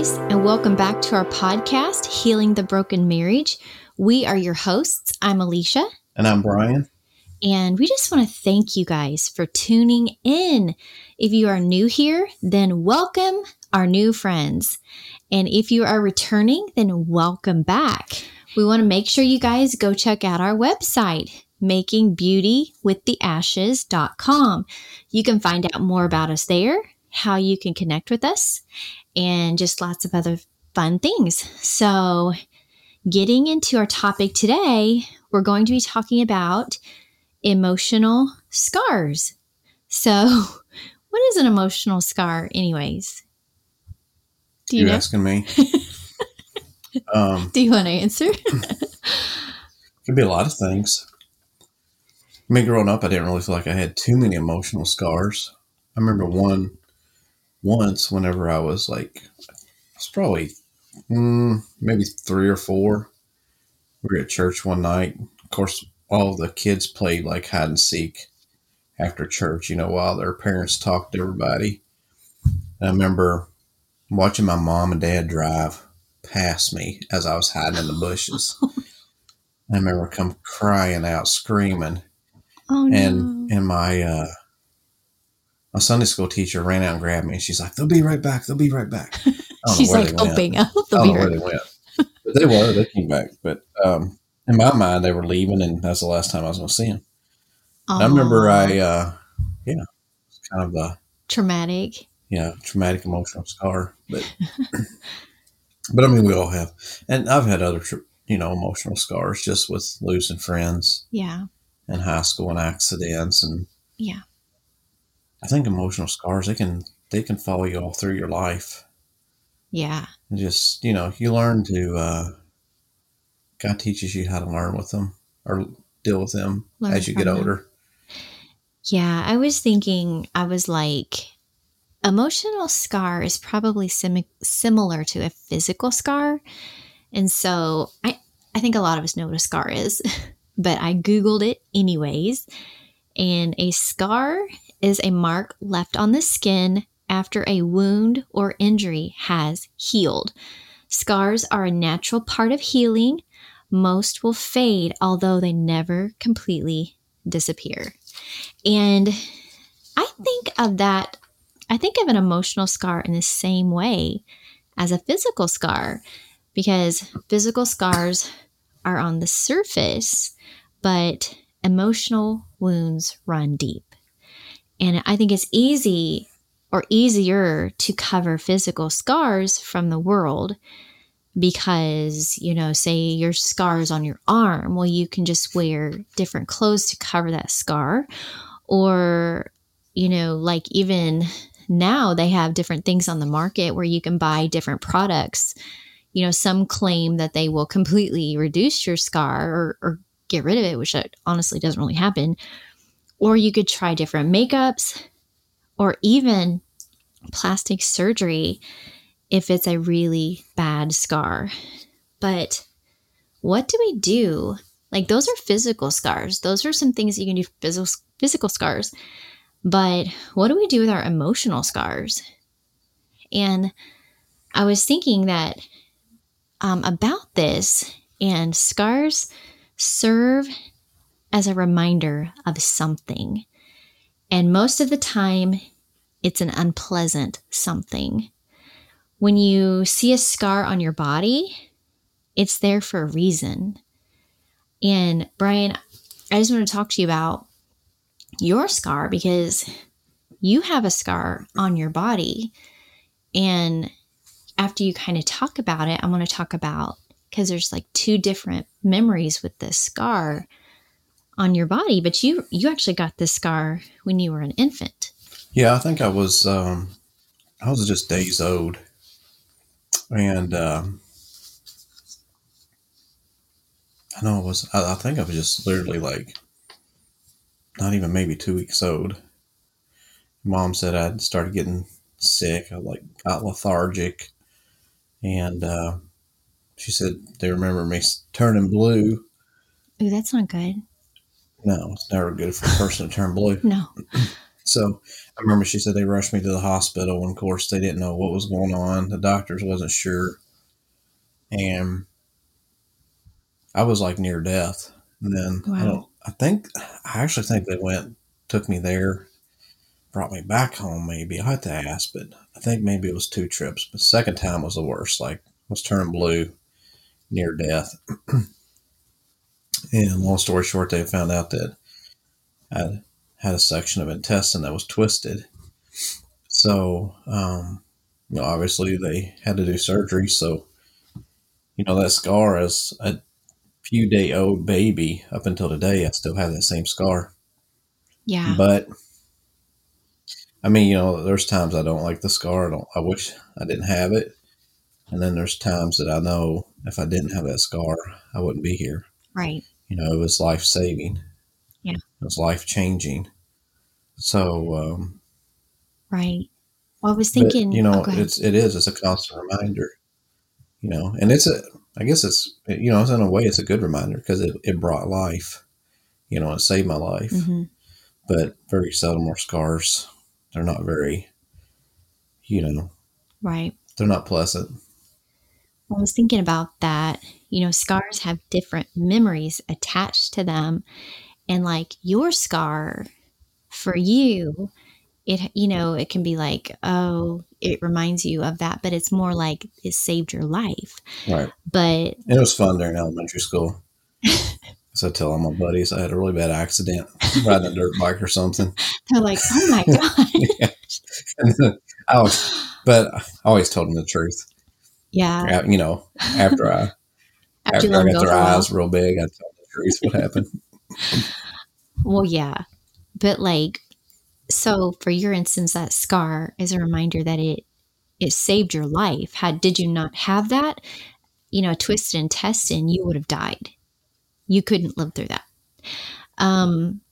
guys, and welcome back to our podcast, Healing the Broken Marriage. We are your hosts. I'm Elisha. And I'm Brian. And we just want to thank you guys for tuning in. If you are new here, then welcome our new friends. And if you are returning, then welcome back. We want to make sure you guys go check out our website, makingbeautywiththeashes.com. You can find out more about us there, how you can connect with us, and just lots of other fun things. So, getting into our topic today, we're going to be talking about emotional scars. So, what is an emotional scar, anyways? Do you You're know? asking me. um, Do you want to answer? could be a lot of things. I mean, growing up, I didn't really feel like I had too many emotional scars. I remember one once whenever I was like, it's probably mm, maybe three or four. We were at church one night. Of course, all the kids played like hide and seek after church, you know, while their parents talked to everybody. And I remember watching my mom and dad drive past me as I was hiding in the bushes. I remember come crying out, screaming. Oh, no. And and my uh, my Sunday school teacher ran out and grabbed me. She's like, "They'll be right back. They'll be right back." She's like hoping. I don't know where they went, but they were. They came back. But um, in my mind, they were leaving, and that's the last time I was going to see them. I remember I, uh, yeah, kind of a traumatic. Yeah, traumatic emotional scar, but but I mean, we all have, and I've had other, you know, emotional scars just with losing friends. Yeah. In high school and accidents and yeah. I think emotional scars they can they can follow you all through your life. Yeah. And just you know, you learn to uh, God teaches you how to learn with them or deal with them learn as you get older. Them. Yeah, I was thinking, I was like, emotional scar is probably sim- similar to a physical scar. And so I, I think a lot of us know what a scar is, but I Googled it anyways. And a scar is a mark left on the skin after a wound or injury has healed. Scars are a natural part of healing. Most will fade, although they never completely disappear. And I think of that, I think of an emotional scar in the same way as a physical scar, because physical scars are on the surface, but emotional wounds run deep. And I think it's easy or easier to cover physical scars from the world because, you know, say your scars on your arm, well, you can just wear different clothes to cover that scar. Or, you know, like even now they have different things on the market where you can buy different products. You know, some claim that they will completely reduce your scar or, or get rid of it, which uh, honestly doesn't really happen. Or you could try different makeups or even plastic surgery if it's a really bad scar. But what do we do? Like, those are physical scars. Those are some things you can do physical, physical scars. But what do we do with our emotional scars? And I was thinking that um, about this, and scars serve as a reminder of something. And most of the time, it's an unpleasant something. When you see a scar on your body, it's there for a reason. And Brian, I just want to talk to you about your scar because you have a scar on your body. And after you kind of talk about it, I want to talk about because there's like two different memories with this scar on your body, but you you actually got this scar when you were an infant. Yeah, I think I was um, I was just days old, and um, I know I was. I, I think I was just literally like not even maybe two weeks old. Mom said I'd started getting sick. I like got lethargic, and uh, she said they remember me turning blue. Ooh, that's not good. No, it's never good for a person to turn blue. No. So I remember she said they rushed me to the hospital, and of course they didn't know what was going on. The doctors wasn't sure, and I was like near death. And then I don't. I think I actually think they went took me there, brought me back home. Maybe I had to ask, but I think maybe it was two trips. But second time was the worst. Like I was turning blue, near death. and long story short, they found out that I had a section of intestine that was twisted. So, um, you know, obviously they had to do surgery. So, you know, that scar as a few day old baby up until today, I still have that same scar. Yeah. But I mean, you know, there's times I don't like the scar. I don't. I wish I didn't have it. And then there's times that I know if I didn't have that scar, I wouldn't be here. Right. You know, it was life saving. Yeah. It was life changing. So, um, Right. Well, I was but, thinking, you know, oh, it's it is. It's a constant reminder. You know, and it's a. I guess it's you know, it's in a way, it's a good reminder because it, it brought life. You know, it saved my life. hmm But very seldom are scars. They're not very. You know, Right. they're not pleasant. I was thinking about that. You know, scars have different memories attached to them. And like your scar for you, it, you know, it can be like, oh, it reminds you of that, but it's more like it saved your life. Right. But it was fun during elementary school. so I tell all my buddies I had a really bad accident riding a dirt bike or something. they're like, oh my God. Then I always, but I always told them the truth. Yeah. You know, after I After after I got go their for a while. eyes real big, I told the truth what happened. Well, yeah. But like, so for your instance, that scar is a reminder that it it saved your life. Had did you not have that, you know, a twisted intestine, you would have died. You couldn't live through that. Um,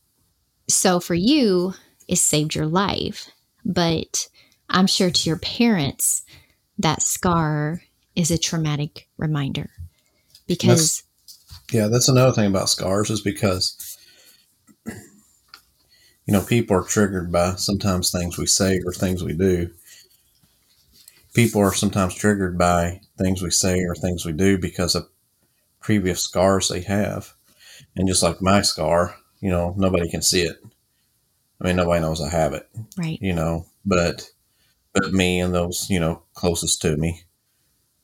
so for you, it saved your life. But I'm sure to your parents, that scar is a traumatic reminder because Yeah, that's another thing about scars is because you know people are triggered by sometimes things we say or things we do. People are sometimes triggered by things we say or things we do because of previous scars they have. And just like my scar, you know, nobody can see it. I mean, nobody knows I have it, right, you know, but but me and those, you know, closest to me.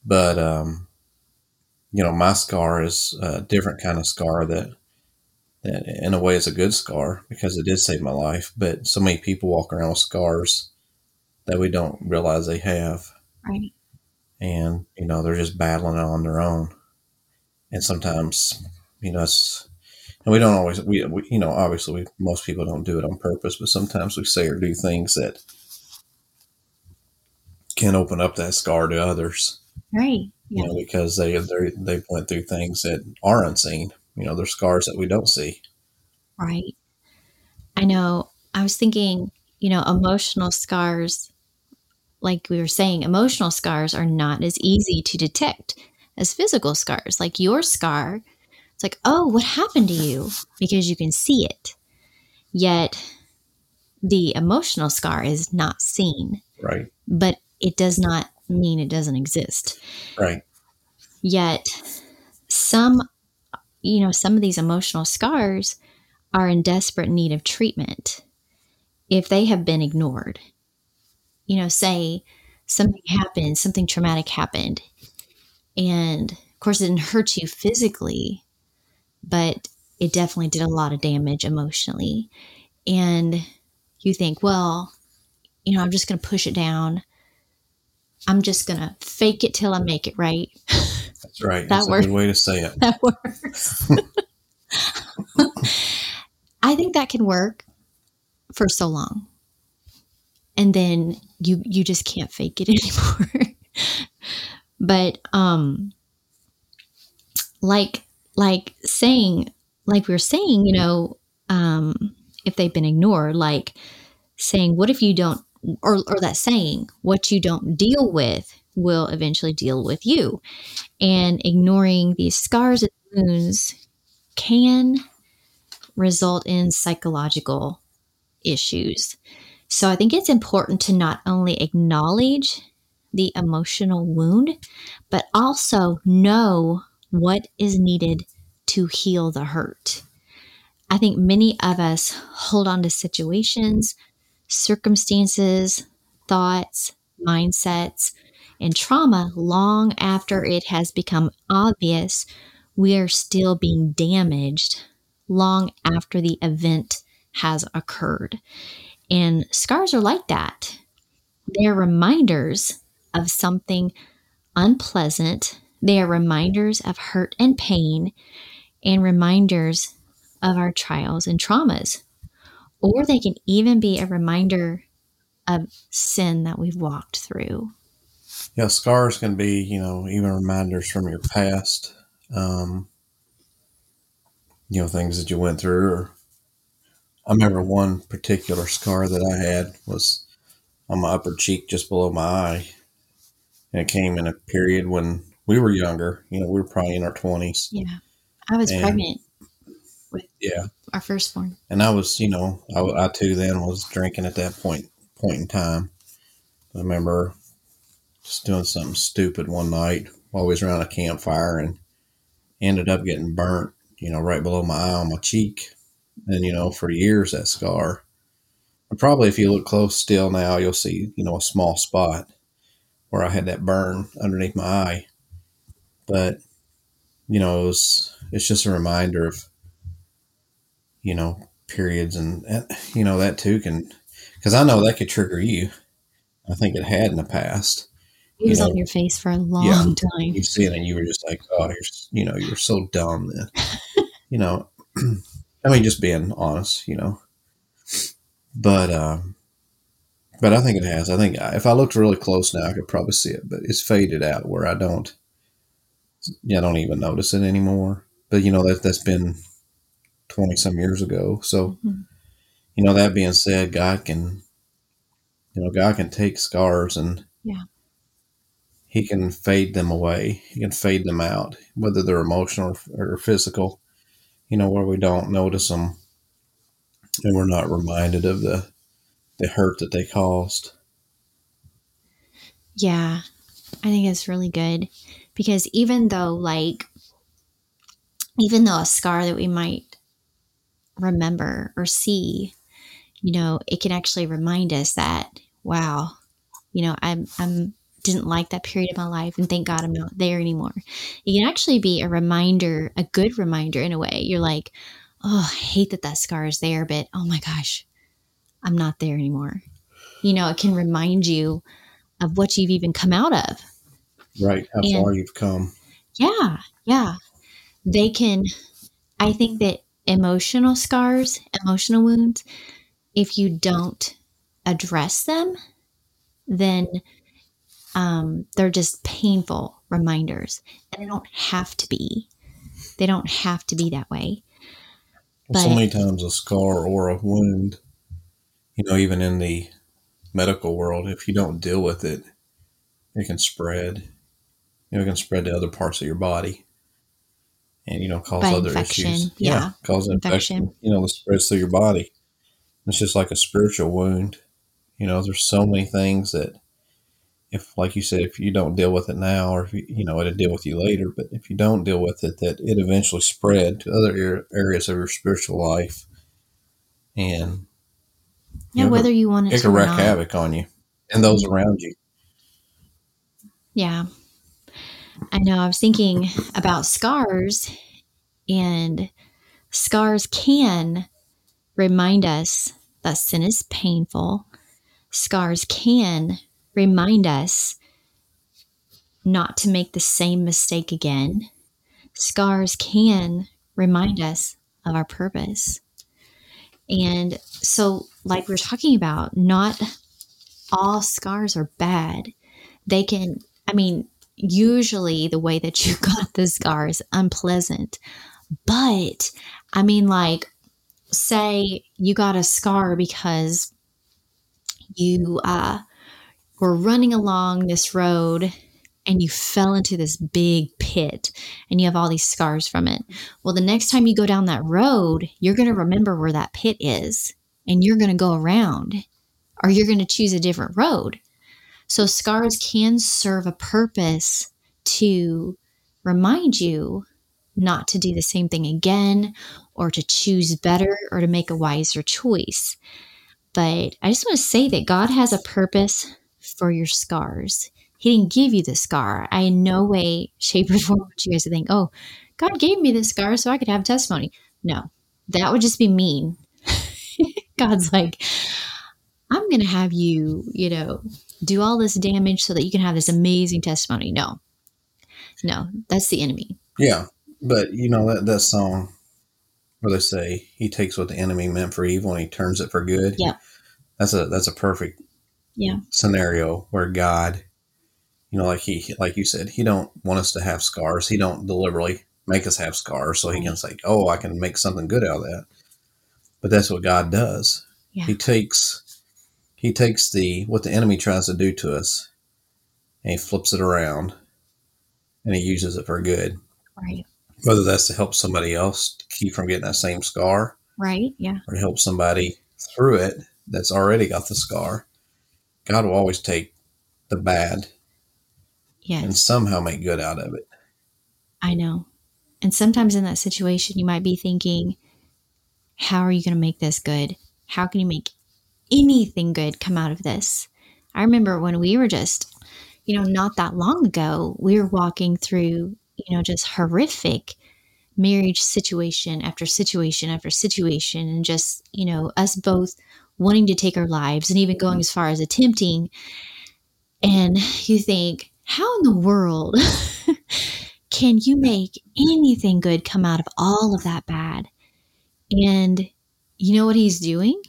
But um you know, my scar is a different kind of scar that, that in a way is a good scar because it did save my life. But so many people walk around with scars that we don't realize they have. right, And, you know, they're just battling it on their own. And sometimes, you know, it's, and we don't always, we, we you know, obviously we, most people don't do it on purpose, but sometimes we say or do things that can open up that scar to others right. Yeah. you know, because they they they went through things that are unseen. You know, there's scars that we don't see. Right. I know. I was thinking, you know, emotional scars, like we were saying, emotional scars are not as easy to detect as physical scars. Like your scar, it's like, oh, what happened to you? Because you can see it. Yet the emotional scar is not seen, Right, but it does not mean it doesn't exist. right, Yet some, you know, some of these emotional scars are in desperate need of treatment if they have been ignored. You know, say something happened, something traumatic happened, and of course it didn't hurt you physically, but it definitely did a lot of damage emotionally. And you think, well, you know, I'm just going to push it down. I'm just going to fake it till I make it, right? that's right. That That's a good way to say it. that works. I think that can work for so long. And then you you just can't fake it anymore. but um like like saying like we were saying, you know, um if they've been ignored, like saying what if you don't or or that saying what you don't deal with will eventually deal with you and ignoring these scars and wounds can result in psychological issues. So I think it's important to not only acknowledge the emotional wound, but also know what is needed to heal the hurt. I think many of us hold on to situations, circumstances, thoughts, mindsets, and trauma long after it has become obvious we are still being damaged long after the event has occurred. And scars are like that. They're reminders of something unpleasant, they are reminders of hurt and pain, and reminders of our trials and traumas. Or they can even be a reminder of sin that we've walked through. Yeah, scars can be, you know, even reminders from your past. Um, you know, things that you went through. Or I remember one particular scar that I had was on my upper cheek, just below my eye, and it came in a period when we were younger. You know, we were probably in our twenties. Yeah, I was And- pregnant with Yeah, our firstborn. and I was, you know, I, I too then was drinking at that point point in time. I remember just doing something stupid one night while we was around a campfire and ended up getting burnt, you know, right below my eye on my cheek. And you know, for years that scar. And probably if you look close still now, you'll see, you know, a small spot where I had that burn underneath my eye. But you know, it was it's just a reminder of you know periods and, and you know that too can because I know that could trigger you. I think it had in the past. He was You know, on your face for a long yeah. time. You see it and you were just like, oh, you're you know you're so dumb then. you know, I mean, just being honest, you know. But um, but I think it has. I think if I looked really close now, I could probably see it, but it's faded out where I don't. I don't even notice it anymore. But you know that that's been twenty some years ago. So Mhm. you know that being said, God can, you know, God can take scars and Yeah. He can fade them away. He can fade them out, whether they're emotional or, or physical. You know, where we don't notice them, and we're not reminded of the the hurt that they caused. Yeah, I think it's really good because even though, like, even though a scar that we might remember or see, you know, it can actually remind us that, wow, you know, I'm, I'm, didn't like that period of my life and thank God I'm not there anymore. It can actually be a reminder, a good reminder in a way. You're like, oh, I hate that that scar is there, but oh my gosh, I'm not there anymore. You know, it can remind you of what you've even come out of. Right? How And- far you've come. Yeah, yeah. They can, I think that emotional scars, emotional wounds, if you don't address them, then um, they're just painful reminders. And they don't have to be. They don't have to be that way. so many times a scar or a wound, you know, even in the medical world, if you don't deal with it, it can spread. You know, it can spread to other parts of your body, and you know, cause By other infection, issues. yeah. cause infection. Infection. You know, that spreads through your body. It's just like a spiritual wound. You know, there's so many things that, if, like you said, if you don't deal with it now, or if you, you know, it'll deal with you later. But if you don't deal with it, that it eventually spread to other areas of your spiritual life, and Yeah, know, whether you want it it to can wreak havoc on you and those around you. Yeah. I know. I was thinking about scars, and scars can remind us that sin is painful. Scars can remind us not to make the same mistake again. Scars can remind us of our purpose. And so, like we're talking about, not all scars are bad. They can, I mean, usually the way that you got the scar is unpleasant. But I mean, like, say you got a scar because you uh, were running along this road and you fell into this big pit and you have all these scars from it. Well, the next time you go down that road, you're going to remember where that pit is and you're going to go around or you're going to choose a different road. So scars can serve a purpose to remind you not to do the same thing again or to choose better or to make a wiser choice. But I just want to say that God has a purpose for your scars. He didn't give you the scar. I in no way, shape, or form want you guys to think, oh, God gave me this scar so I could have testimony. No, that would just be mean. God's like, I'm going to have you, you know, do all this damage so that you can have this amazing testimony. No, no, that's the enemy. Yeah. But, you know, that, that song where they say he takes what the enemy meant for evil and he turns it for good. Yeah. That's a, that's a perfect Yeah. scenario where God, you know, like he, like you said, he don't want us to have scars. He don't deliberately make us have scars so he can say, oh, I can make something good out of that. But that's what God does. Yeah. He takes, he takes the, what the enemy tries to do to us and he flips it around and he uses it for good. Right. Whether that's to help somebody else keep from getting that same scar Right. Yeah. or to help somebody through it that's already got the scar. God will always take the bad yes. and somehow make good out of it. I know. And sometimes in that situation, you might be thinking, how are you going to make this good? How can you make anything good come out of this? I remember when we were just, you know, not that long ago, we were walking through, you know, just horrific marriage situation after situation after situation, and just, you know, us both wanting to take our lives and even going as far as attempting. And you think, how in the world can you make anything good come out of all of that bad? And you know what he's doing?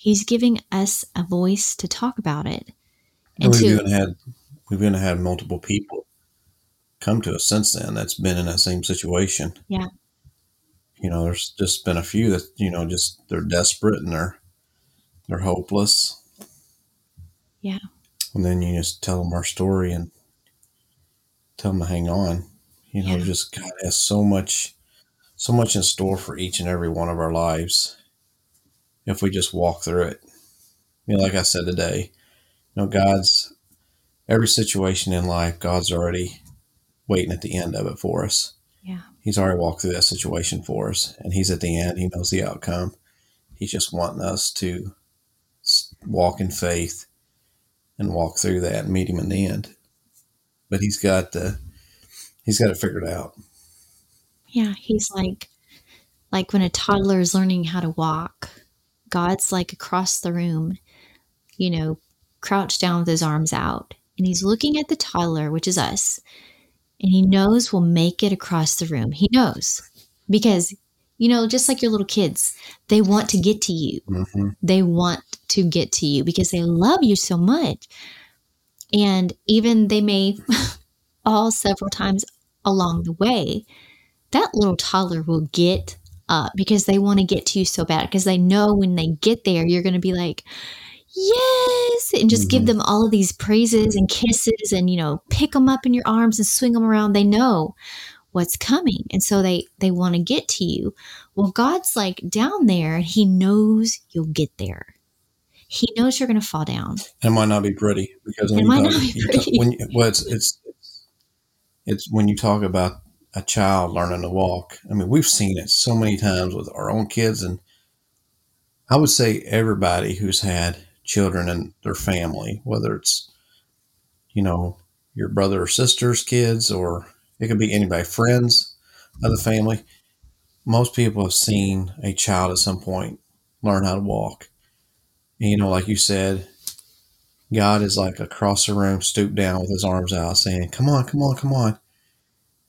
He's giving us a voice to talk about it. And And we've to, even had we've even had multiple people come to us since then that's been in that same situation. Yeah. You know, there's just been a few that, you know, just they're desperate and they're they're hopeless. Yeah. And then you just tell them our story and tell them to hang on. You know, Yeah. just God has so much so much in store for each and every one of our lives if we just walk through it. You know, like I said today, you know, God's every situation in life, God's already waiting at the end of it for us. yeah. He's already walked through that situation for us, and He's at the end. He knows the outcome. He's just wanting us to walk in faith and walk through that and meet Him in the end. But He's got the He's got it figured out. Yeah. He's like, like when a toddler is learning how to walk, God's like across the room, you know, crouched down with his arms out. And he's looking at the toddler, which is us. And he knows we'll make it across the room. He knows because, you know, just like your little kids, they want to get to you. hmm they want to get to you because they love you so much. And even they may all several times along the way, that little toddler will get up because they want to get to you so bad because they know when they get there, you're going to be like, yes, and just give Mhm. them all of these praises and kisses and, you know, pick them up in your arms and swing them around. They know what's coming. And so they, they want to get to you. Well, God's like down there and he knows you'll get there. He knows you're going to fall down. It might not be pretty because when It you might talk, not be you talk- pretty. when you, well, it's, it's it's when you talk about a child learning to walk. I mean, we've seen it so many times with our own kids, and I would say everybody who's had children in their family, whether it's you know your brother or sister's kids, or it could be anybody, friends of the family. Most people have seen a child at some point learn how to walk. And, you know, like you said, God is like across the room, stooped down with his arms out, saying, Come on, come on, come on.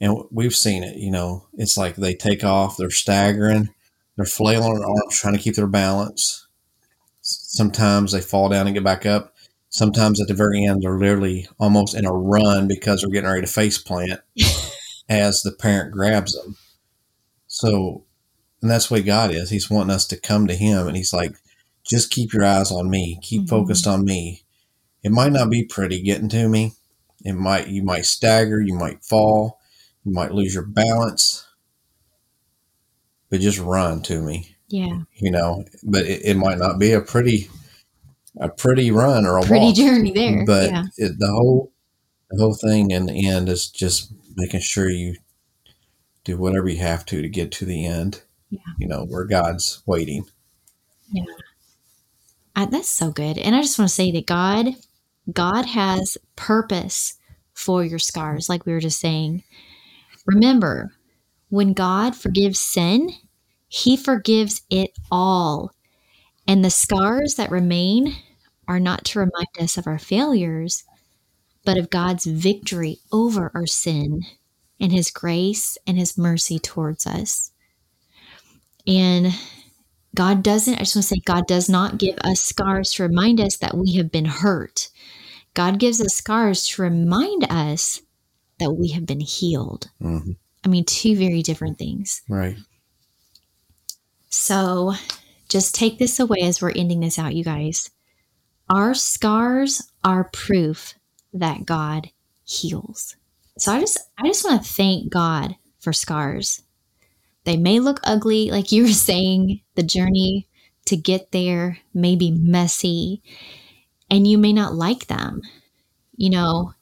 And we've seen it, you know, it's like they take off, they're staggering, they're flailing their arms, trying to keep their balance. Sometimes they fall down and get back up. Sometimes at the very end, they're literally almost in a run because they're getting ready to face plant as the parent grabs them. So, and that's the way God is. He's wanting us to come to Him, and He's like, just keep your eyes on me, keep Mhm. focused on me. It might not be pretty getting to me. It might you might stagger, you might fall, you might lose your balance, but just run to me, Yeah. you know. But it, it might not be a pretty a pretty run or a pretty walk. journey there. But yeah. it, the whole the whole thing in the end is just making sure you do whatever you have to to get to the end. Yeah. You know where God's waiting. Yeah. I, that's so good. And I just want to say that God, God has purpose for your scars, like we were just saying. Remember, when God forgives sin, He forgives it all. And the scars that remain are not to remind us of our failures, but of God's victory over our sin and His grace and His mercy towards us. And God doesn't, I just want to say, God does not give us scars to remind us that we have been hurt. God gives us scars to remind us that we have been healed. hmm I mean, two very different things. Right. So just take this away as we're ending this out, you guys. Our scars are proof that God heals. So I just I just want to thank God for scars. They may look ugly, like you were saying, the journey to get there may be messy, and you may not like them, you know.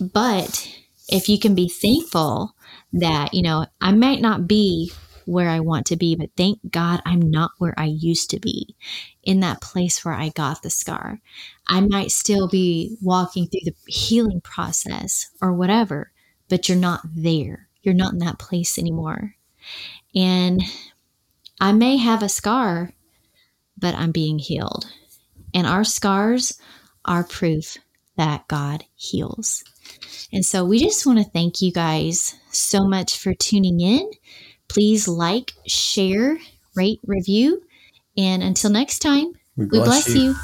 But if you can be thankful that, you know, I might not be where I want to be, but thank God I'm not where I used to be in that place where I got the scar. I might still be walking through the healing process or whatever, but you're not there. You're not in that place anymore. And I may have a scar, but I'm being healed. And our scars are proof that God heals. And so we just want to thank you guys so much for tuning in. Please like, share, rate, review. And until next time, We we bless you.